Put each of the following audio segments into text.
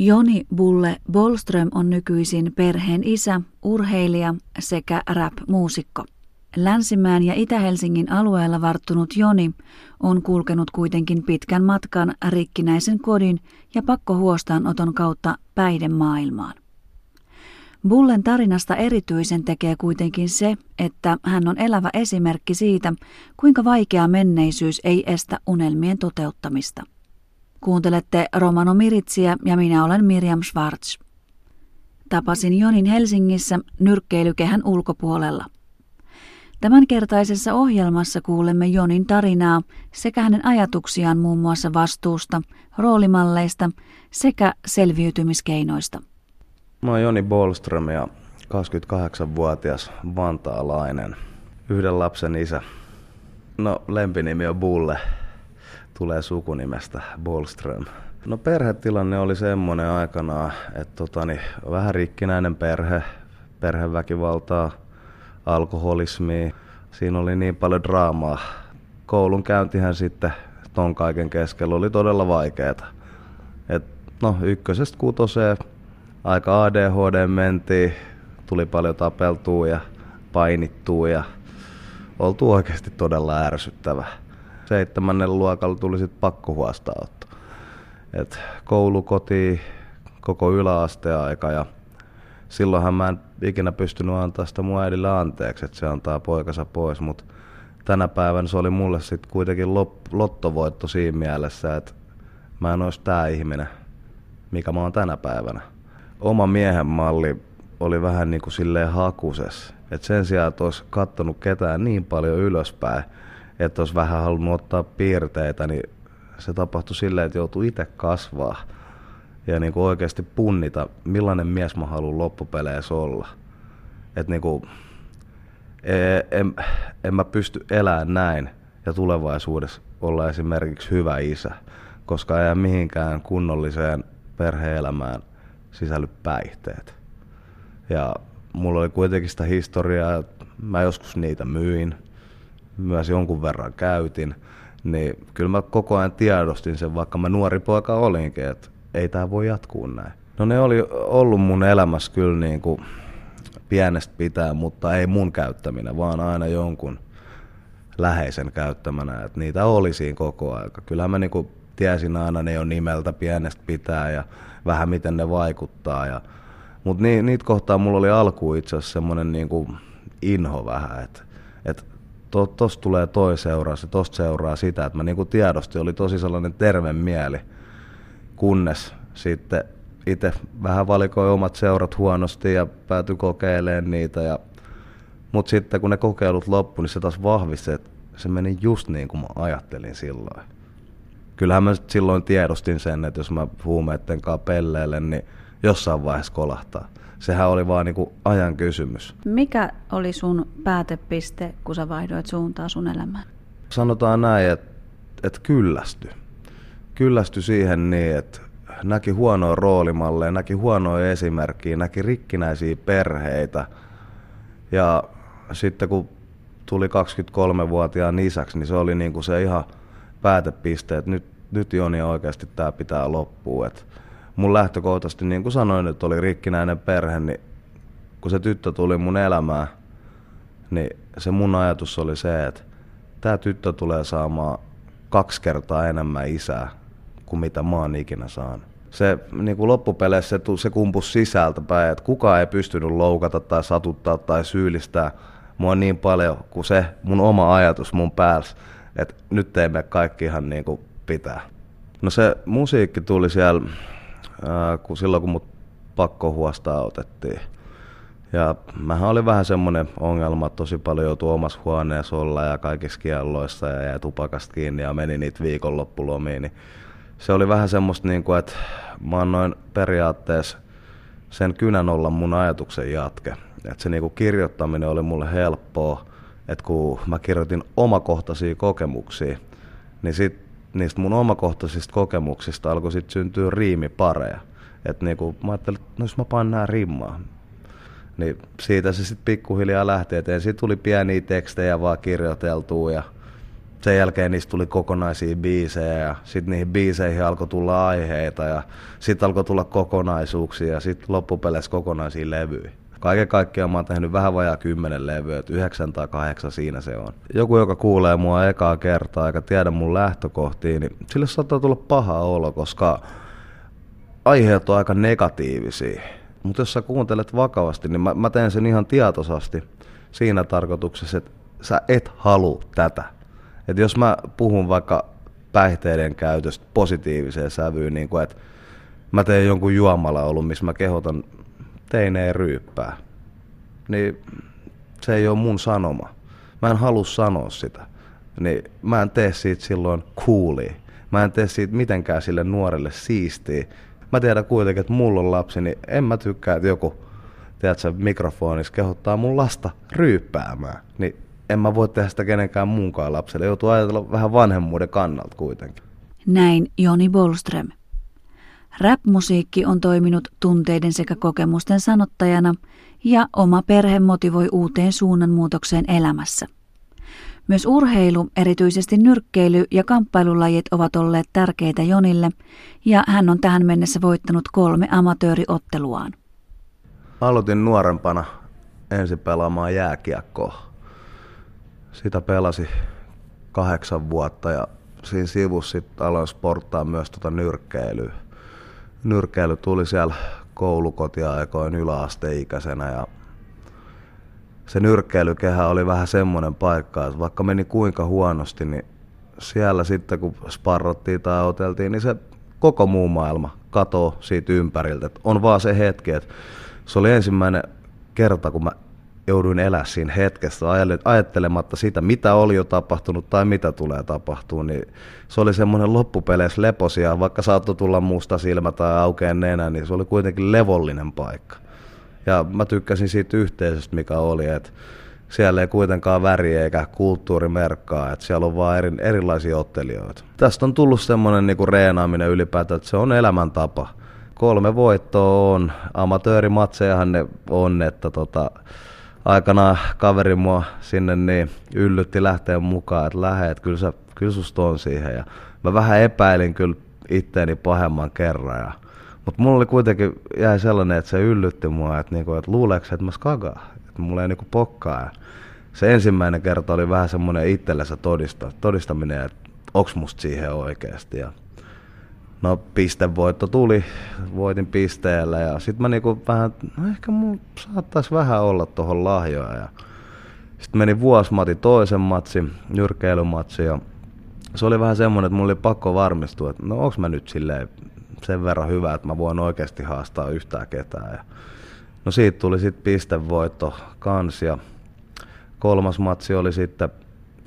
Joni Bulle Bolström on nykyisin perheen isä, urheilija sekä rap-muusikko. Länsimäen ja Itä-Helsingin alueella varttunut Joni on kulkenut kuitenkin pitkän matkan rikkinäisen kodin ja pakkohuostaanoton kautta päihdemaailmaan. Bullen tarinasta erityisen tekee kuitenkin se, että hän on elävä esimerkki siitä, kuinka vaikea menneisyys ei estä unelmien toteuttamista. Kuuntelette Romano Miritsiä ja minä olen Miriam Schwartz. Tapasin Jonin Helsingissä nyrkkeilykehän ulkopuolella. Tämänkertaisessa ohjelmassa kuulemme Jonin tarinaa sekä hänen ajatuksiaan muun muassa vastuusta, roolimalleista sekä selviytymiskeinoista. Mä oon Joni Bolström ja 28-vuotias vantaalainen, yhden lapsen isä. No lempinimi on Bulle, tulee sukunimestä Bolström. No perhetilanne oli semmoinen aikana, että totani, vähän rikkinäinen perhe, perheväkivaltaa, alkoholismia. Siinä oli niin paljon draamaa. Koulun käyntihän sitten ton kaiken keskellä oli todella vaikeeta. Et, no ykkösestä kutoseen aika ADHD mentiin, tuli paljon tapeltua ja painittua ja oltu oikeasti todella ärsyttävä. Seitsemännen luokalla tuli sitten pakkohuostaanotto. Et koulu, koti, koko yläasteaika ja silloinhan mä en ikinä pystynyt antaa sitä mun äidille anteeksi, että se antaa poikansa pois, mutta tänä päivänä se oli mulle sitten kuitenkin lottovoitto siinä mielessä, että mä en olisi tää ihminen, mikä mä oon tänä päivänä oma miehen malli oli vähän niin kuin silleen hakuses. Et sen sijaan, että olisi kattonut ketään niin paljon ylöspäin, että olisi vähän halunnut ottaa piirteitä, niin se tapahtui silleen, että joutui itse kasvaa ja niin kuin oikeasti punnita, millainen mies mä haluan loppupeleissä olla. Että niin kuin, en, en, en mä pysty elämään näin ja tulevaisuudessa olla esimerkiksi hyvä isä, koska ei mihinkään kunnolliseen perheelämään sisälly päihteet. Ja mulla oli kuitenkin sitä historiaa, mä joskus niitä myin, myös jonkun verran käytin, niin kyllä mä koko ajan tiedostin sen, vaikka mä nuori poika olinkin, että ei tämä voi jatkuu näin. No ne oli ollut mun elämässä kyllä niin kuin pienestä pitää, mutta ei mun käyttäminen, vaan aina jonkun läheisen käyttämänä. Että niitä oli siinä koko aika. Kyllähän mä niin kuin tiesin aina ne jo nimeltä pienestä pitää ja vähän miten ne vaikuttaa. Ja, mutta ni, niitä kohtaa mulla oli alkuun itse asiassa semmoinen niinku inho vähän, että et to, tosta tulee toi seuraa, se tosta seuraa sitä, että mä niinku tiedosti, oli tosi sellainen terve mieli, kunnes sitten itse vähän valikoi omat seurat huonosti ja päätyi kokeilemaan niitä. Ja, mutta sitten kun ne kokeilut loppu, niin se taas vahvisti, että se meni just niin kuin mä ajattelin silloin kyllähän mä silloin tiedostin sen, että jos mä huumeitten kanssa pelleilen, niin jossain vaiheessa kolahtaa. Sehän oli vaan niinku ajan kysymys. Mikä oli sun päätepiste, kun sä vaihdoit suuntaa sun elämään? Sanotaan näin, että et kyllästy. Kyllästy siihen niin, että näki huonoa roolimalleja, näki huonoja esimerkkiä, näki rikkinäisiä perheitä. Ja sitten kun tuli 23-vuotiaan isäksi, niin se oli niinku se ihan – päätepiste, että nyt, nyt Joni oikeasti tämä pitää loppua. Et mun lähtökohtaisesti, niin kuin sanoin, että oli rikkinäinen perhe, niin kun se tyttö tuli mun elämään, niin se mun ajatus oli se, että tämä tyttö tulee saamaan kaksi kertaa enemmän isää kuin mitä mä oon ikinä saanut. Se niin kuin loppupeleissä se, se kumpus sisältä päin, että kukaan ei pystynyt loukata tai satuttaa tai syyllistää mua niin paljon kuin se mun oma ajatus mun päässä että nyt teemme kaikki ihan niin kuin pitää. No se musiikki tuli siellä, ää, kun silloin kun mut pakkohuostaa otettiin. Ja mähän oli vähän semmoinen ongelma, että tosi paljon joutui omassa huoneessa olla ja kaikissa kielloissa ja jäi tupakasta kiinni ja meni niitä viikonloppulomiin. Niin se oli vähän semmoista, niin kuin, että mä annoin periaatteessa sen kynän olla mun ajatuksen jatke. Että se niin kuin kirjoittaminen oli mulle helppoa että kun mä kirjoitin omakohtaisia kokemuksia, niin sit niistä mun omakohtaisista kokemuksista alkoi sitten syntyä riimipareja. Että niinku, mä ajattelin, että no jos mä panen nää rimmaa, niin siitä se sitten pikkuhiljaa lähti eteen. Siitä tuli pieniä tekstejä vaan kirjoiteltua ja sen jälkeen niistä tuli kokonaisia biisejä ja sitten niihin biiseihin alkoi tulla aiheita ja sitten alkoi tulla kokonaisuuksia ja sitten loppupeleissä kokonaisia levyjä. Kaiken kaikkiaan mä oon tehnyt vähän vajaa kymmenen levyä, että yhdeksän tai kahdeksan siinä se on. Joku, joka kuulee mua ekaa kertaa eikä tiedä mun lähtökohtiin, niin sille saattaa tulla paha olo, koska aiheet on aika negatiivisia. Mutta jos sä kuuntelet vakavasti, niin mä, mä teen sen ihan tietoisesti siinä tarkoituksessa, että sä et halua tätä. Et jos mä puhun vaikka päihteiden käytöstä positiiviseen sävyyn, niin kuin, että mä teen jonkun juomalaulun, missä mä kehotan teineen ryyppää, niin se ei ole mun sanoma. Mä en halua sanoa sitä. Niin mä en tee siitä silloin coolia. Mä en tee siitä mitenkään sille nuorelle siistiä. Mä tiedän kuitenkin, että mulla on lapsi, niin en mä tykkää, että joku tiedätkö, mikrofonissa kehottaa mun lasta ryyppäämään. Niin en mä voi tehdä sitä kenenkään muunkaan lapselle. Joutuu ajatella vähän vanhemmuuden kannalta kuitenkin. Näin Joni Bolström. Rap-musiikki on toiminut tunteiden sekä kokemusten sanottajana ja oma perhe motivoi uuteen suunnanmuutokseen elämässä. Myös urheilu, erityisesti nyrkkeily ja kamppailulajit ovat olleet tärkeitä Jonille ja hän on tähän mennessä voittanut kolme amatööriotteluaan. Aloitin nuorempana ensin pelaamaan jääkiekkoa. Sitä pelasi kahdeksan vuotta ja siinä sivussa aloin sporttaa myös tuota nyrkkeilyä nyrkkeily tuli siellä koulukotiaikoin yläasteikäisenä ja se nyrkkeilykehä oli vähän semmoinen paikka, että vaikka meni kuinka huonosti, niin siellä sitten kun sparrottiin tai oteltiin, niin se koko muu maailma katoo siitä ympäriltä. Että on vaan se hetki, että se oli ensimmäinen kerta, kun mä jouduin elää siinä hetkessä ajattelematta sitä, mitä oli jo tapahtunut tai mitä tulee tapahtuu, niin se oli semmoinen loppupeleissä leposia, vaikka saattoi tulla musta silmä tai aukeen nenä, niin se oli kuitenkin levollinen paikka. Ja mä tykkäsin siitä yhteisöstä, mikä oli, että siellä ei kuitenkaan väri eikä kulttuuri merkkaa, että siellä on vaan eri, erilaisia ottelijoita. Tästä on tullut semmoinen niinku reenaaminen ylipäätään, että se on elämäntapa. Kolme voittoa on, amatöörimatsejahan ne on, että tota, aikanaan kaveri mua sinne niin yllytti lähteä mukaan, että lähde, että kyllä, sä, kyllä susta on siihen. Ja mä vähän epäilin kyllä itteeni pahemman kerran. Ja, mutta mulla oli kuitenkin jäi sellainen, että se yllytti mua, että, niinku, että luuleeko että mä skagaa, että mulla ei niinku pokkaa. Ja se ensimmäinen kerta oli vähän semmoinen itsellensä todista, todistaminen, että onks musta siihen oikeasti. Ja No pistevoitto tuli, voitin pisteellä ja sitten mä niinku vähän, no ehkä mun saattaisi vähän olla tuohon lahjoja. Ja sitten meni vuosi, mä toisen matsin, nyrkeilymatsi ja se oli vähän semmoinen, että mulla oli pakko varmistua, että no onks mä nyt silleen sen verran hyvä, että mä voin oikeasti haastaa yhtään ketään. Ja no siitä tuli sitten pistevoitto kans ja kolmas matsi oli sitten,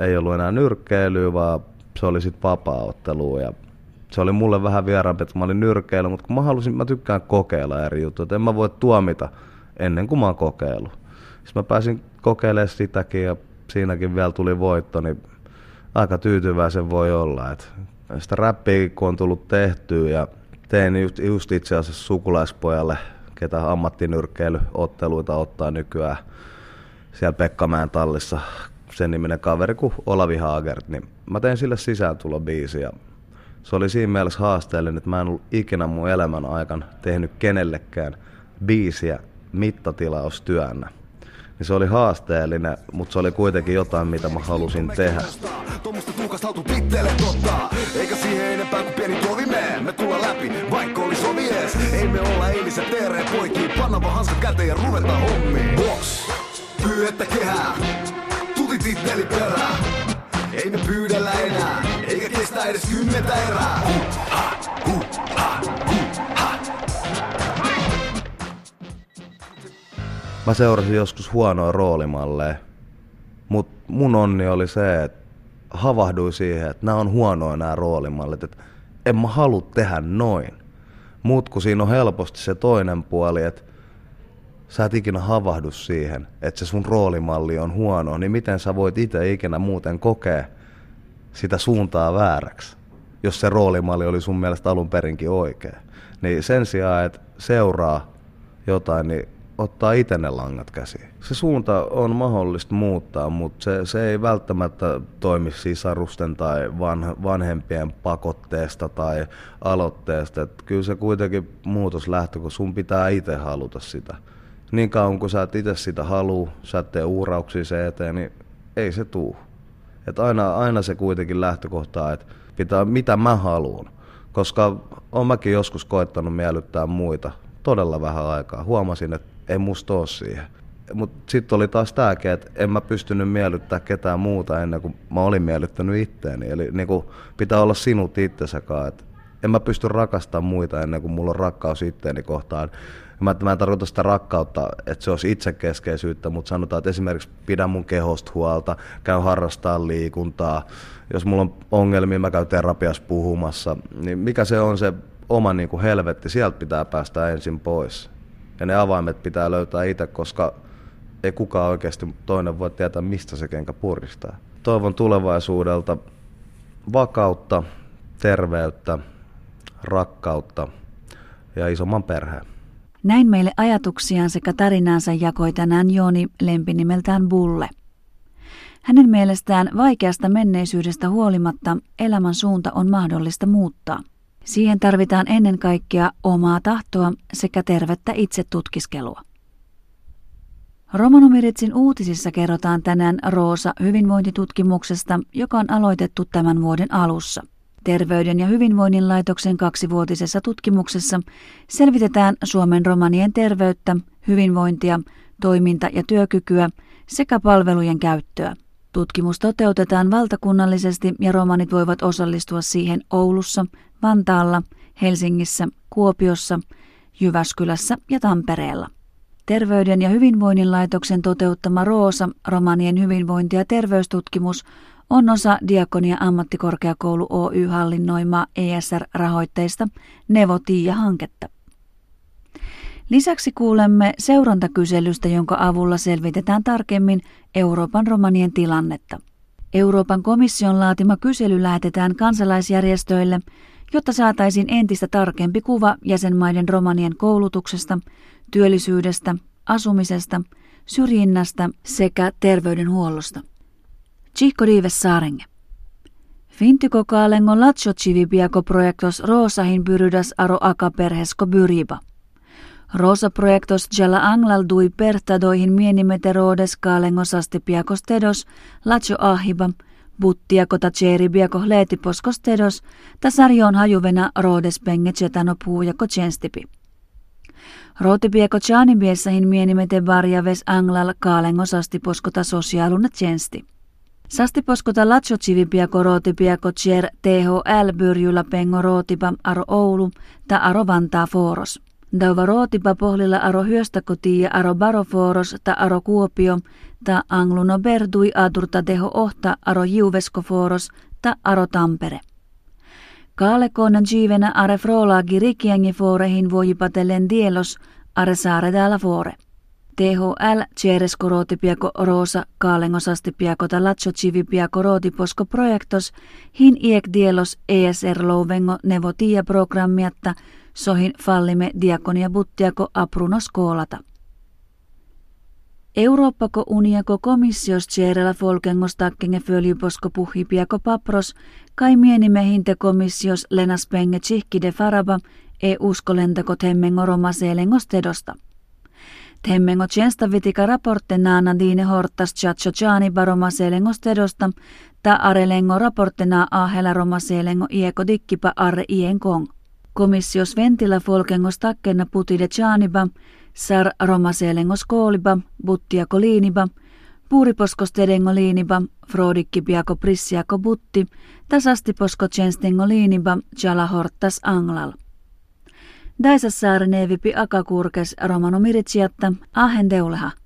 ei ollut enää nyrkkeilyä, vaan se oli sitten vapaa-ottelu ja se oli mulle vähän vieraampi, että mä olin nyrkeillä, mutta kun mä halusin, mä tykkään kokeilla eri juttuja, että en mä voi tuomita ennen kuin mä oon kokeillut. Sitten mä pääsin kokeilemaan sitäkin ja siinäkin vielä tuli voitto, niin aika tyytyväisen voi olla. Että sitä räppiä kun on tullut tehtyä ja tein just, just itse asiassa sukulaispojalle, ketä ammattinyrkkeilyotteluita ottaa nykyään siellä Pekkamäen tallissa sen niminen kaveri kuin Olavi Haagert, niin mä tein sille sisääntulobiisi ja se oli siinä mielessä haasteellinen, että mä en ollut ikinä mun elämän aikana tehnyt kenellekään biisiä mittatilaustyönä. Niin se oli haasteellinen, mutta se oli kuitenkin jotain, mitä mä halusin tehdä. Tuommoista tuukastautu pitteelle totta, eikä siihen enempää kuin pieni tuovi mee. Me tulla läpi, vaikka oli sovi ees. Ei me olla eilisen teereen poikiin, panna vaan hanskat käteen ja ruveta hommiin. Box, pyydettä kehää, tuti titteli perää. Ei me pyydellä enää, kestä edes kymmentä erää. Mä seurasin joskus huonoa roolimalleja, mutta mun onni oli se, että havahduin siihen, että nämä on huonoja nämä roolimallit, että en mä halua tehdä noin. Mut kun siinä on helposti se toinen puoli, että sä et ikinä havahdu siihen, että se sun roolimalli on huono, niin miten sä voit itse ikinä muuten kokea sitä suuntaa vääräksi, jos se roolimalli oli sun mielestä alun perinkin oikea. Niin sen sijaan, että seuraa jotain, niin ottaa itse ne langat käsiin. Se suunta on mahdollista muuttaa, mutta se, se ei välttämättä toimi sisarusten tai van, vanhempien pakotteesta tai aloitteesta. Et kyllä se kuitenkin muutos lähtö, kun sun pitää itse haluta sitä. Niin kauan kun sä et itse sitä halua, sä et tee uurauksia se eteen, niin ei se tuu. Et aina, aina se kuitenkin lähtökohtaa, että pitää mitä mä haluan. Koska on mäkin joskus koettanut miellyttää muita todella vähän aikaa. Huomasin, että ei musta ole siihen. Mutta sitten oli taas tämäkin, että en mä pystynyt miellyttää ketään muuta ennen kuin mä olin miellyttänyt itteeni. Eli niin kuin pitää olla sinut itsesäkaan. Et en mä pysty rakastamaan muita ennen kuin mulla on rakkaus itteeni kohtaan. Mä, mä en tarkoita sitä rakkautta, että se olisi itsekeskeisyyttä, mutta sanotaan, että esimerkiksi pidän mun kehosta huolta, käyn harrastaa liikuntaa. Jos mulla on ongelmia, mä käyn terapiassa puhumassa. Niin mikä se on se oma niin kuin helvetti, sieltä pitää päästä ensin pois. Ja ne avaimet pitää löytää itse, koska ei kukaan oikeasti toinen voi tietää, mistä se kenkä puristaa. Toivon tulevaisuudelta vakautta, terveyttä, rakkautta ja isomman perheen. Näin meille ajatuksiaan sekä tarinaansa jakoi tänään Jooni lempinimeltään Bulle. Hänen mielestään vaikeasta menneisyydestä huolimatta elämän suunta on mahdollista muuttaa. Siihen tarvitaan ennen kaikkea omaa tahtoa sekä tervettä itsetutkiskelua. Romanomiritsin uutisissa kerrotaan tänään Roosa hyvinvointitutkimuksesta, joka on aloitettu tämän vuoden alussa. Terveyden ja hyvinvoinnin laitoksen kaksivuotisessa tutkimuksessa selvitetään Suomen romanien terveyttä, hyvinvointia, toiminta- ja työkykyä sekä palvelujen käyttöä. Tutkimus toteutetaan valtakunnallisesti ja romanit voivat osallistua siihen Oulussa, Vantaalla, Helsingissä, Kuopiossa, Jyväskylässä ja Tampereella. Terveyden ja hyvinvoinnin laitoksen toteuttama Roosa, romanien hyvinvointi- ja terveystutkimus, on osa Diakonia ammattikorkeakoulu Oy hallinnoimaa ESR-rahoitteista Nevo Tiia-hanketta. Lisäksi kuulemme seurantakyselystä, jonka avulla selvitetään tarkemmin Euroopan romanien tilannetta. Euroopan komission laatima kysely lähetetään kansalaisjärjestöille, jotta saataisiin entistä tarkempi kuva jäsenmaiden romanien koulutuksesta, työllisyydestä, asumisesta, syrjinnästä sekä terveydenhuollosta. Chihko Dives Saarenge. Fintyko kaalengo latso civipiako projektos Roosahin byrydas aro akaperhesko byriba. Rosa projektos jalla anglandui pertadoihin mienimeterodes kaalengo sastipiakos tedos latso ahiba – Buttiako ta biako leetiposkos tedos, ta sarjoon hajuvena roodes penge chetano puujako tjenstipi. Rootipieko tjaanibiessahin mienimete varjaves anglal kaalengo sastiposkota sosiaaluna tjensti. Sastiposkota latsotsivipiako rootipiako tjer THL byrjyllä pengo rootipa aro Oulu ta aro Vantaa Fooros. Dauva rootipa pohlilla aro hyöstäkoti ja aro baroforos ta aro Kuopio ta angluno berdui adurta deho ohta aro jiuveskoforos ta aro Tampere. Kaalekonan jivenä are frolaagi rikiängi foorehin voijipatellen dielos are saare täällä foore. THL Ceresko rootipiako roosa kaalengosastipiako ta latso civipiako rootiposko projektos hin iek dielos ESR louvengo nevotia programmiatta sohin fallime diakonia buttiako aprunos koolata. Eurooppako uniako komissios tjerellä folkengos takkenge följuposko puhipiako papros, kai mienimme hinte komissios lenas penge de faraba, e usko lentako temmengo romaseelengos tedosta. Temmengo tjensta vitika raportenaana diine hortas chacho chani baromaseelengos tedosta, ta arelengo raportenaa ahela romaseelengo ieko dikkipa arre ien kong. Komissios ventila folkengos takkenna putide chaniba, Sar romaselengos kooliba, buttiako liiniba, puuriposkos tedengo liiniba, frodikki piako prissiako butti, posko tjenstengo liiniba, jala hortas anglal. Daisas saare neevipi akakurkes romano miritsiatta, ahen deuleha.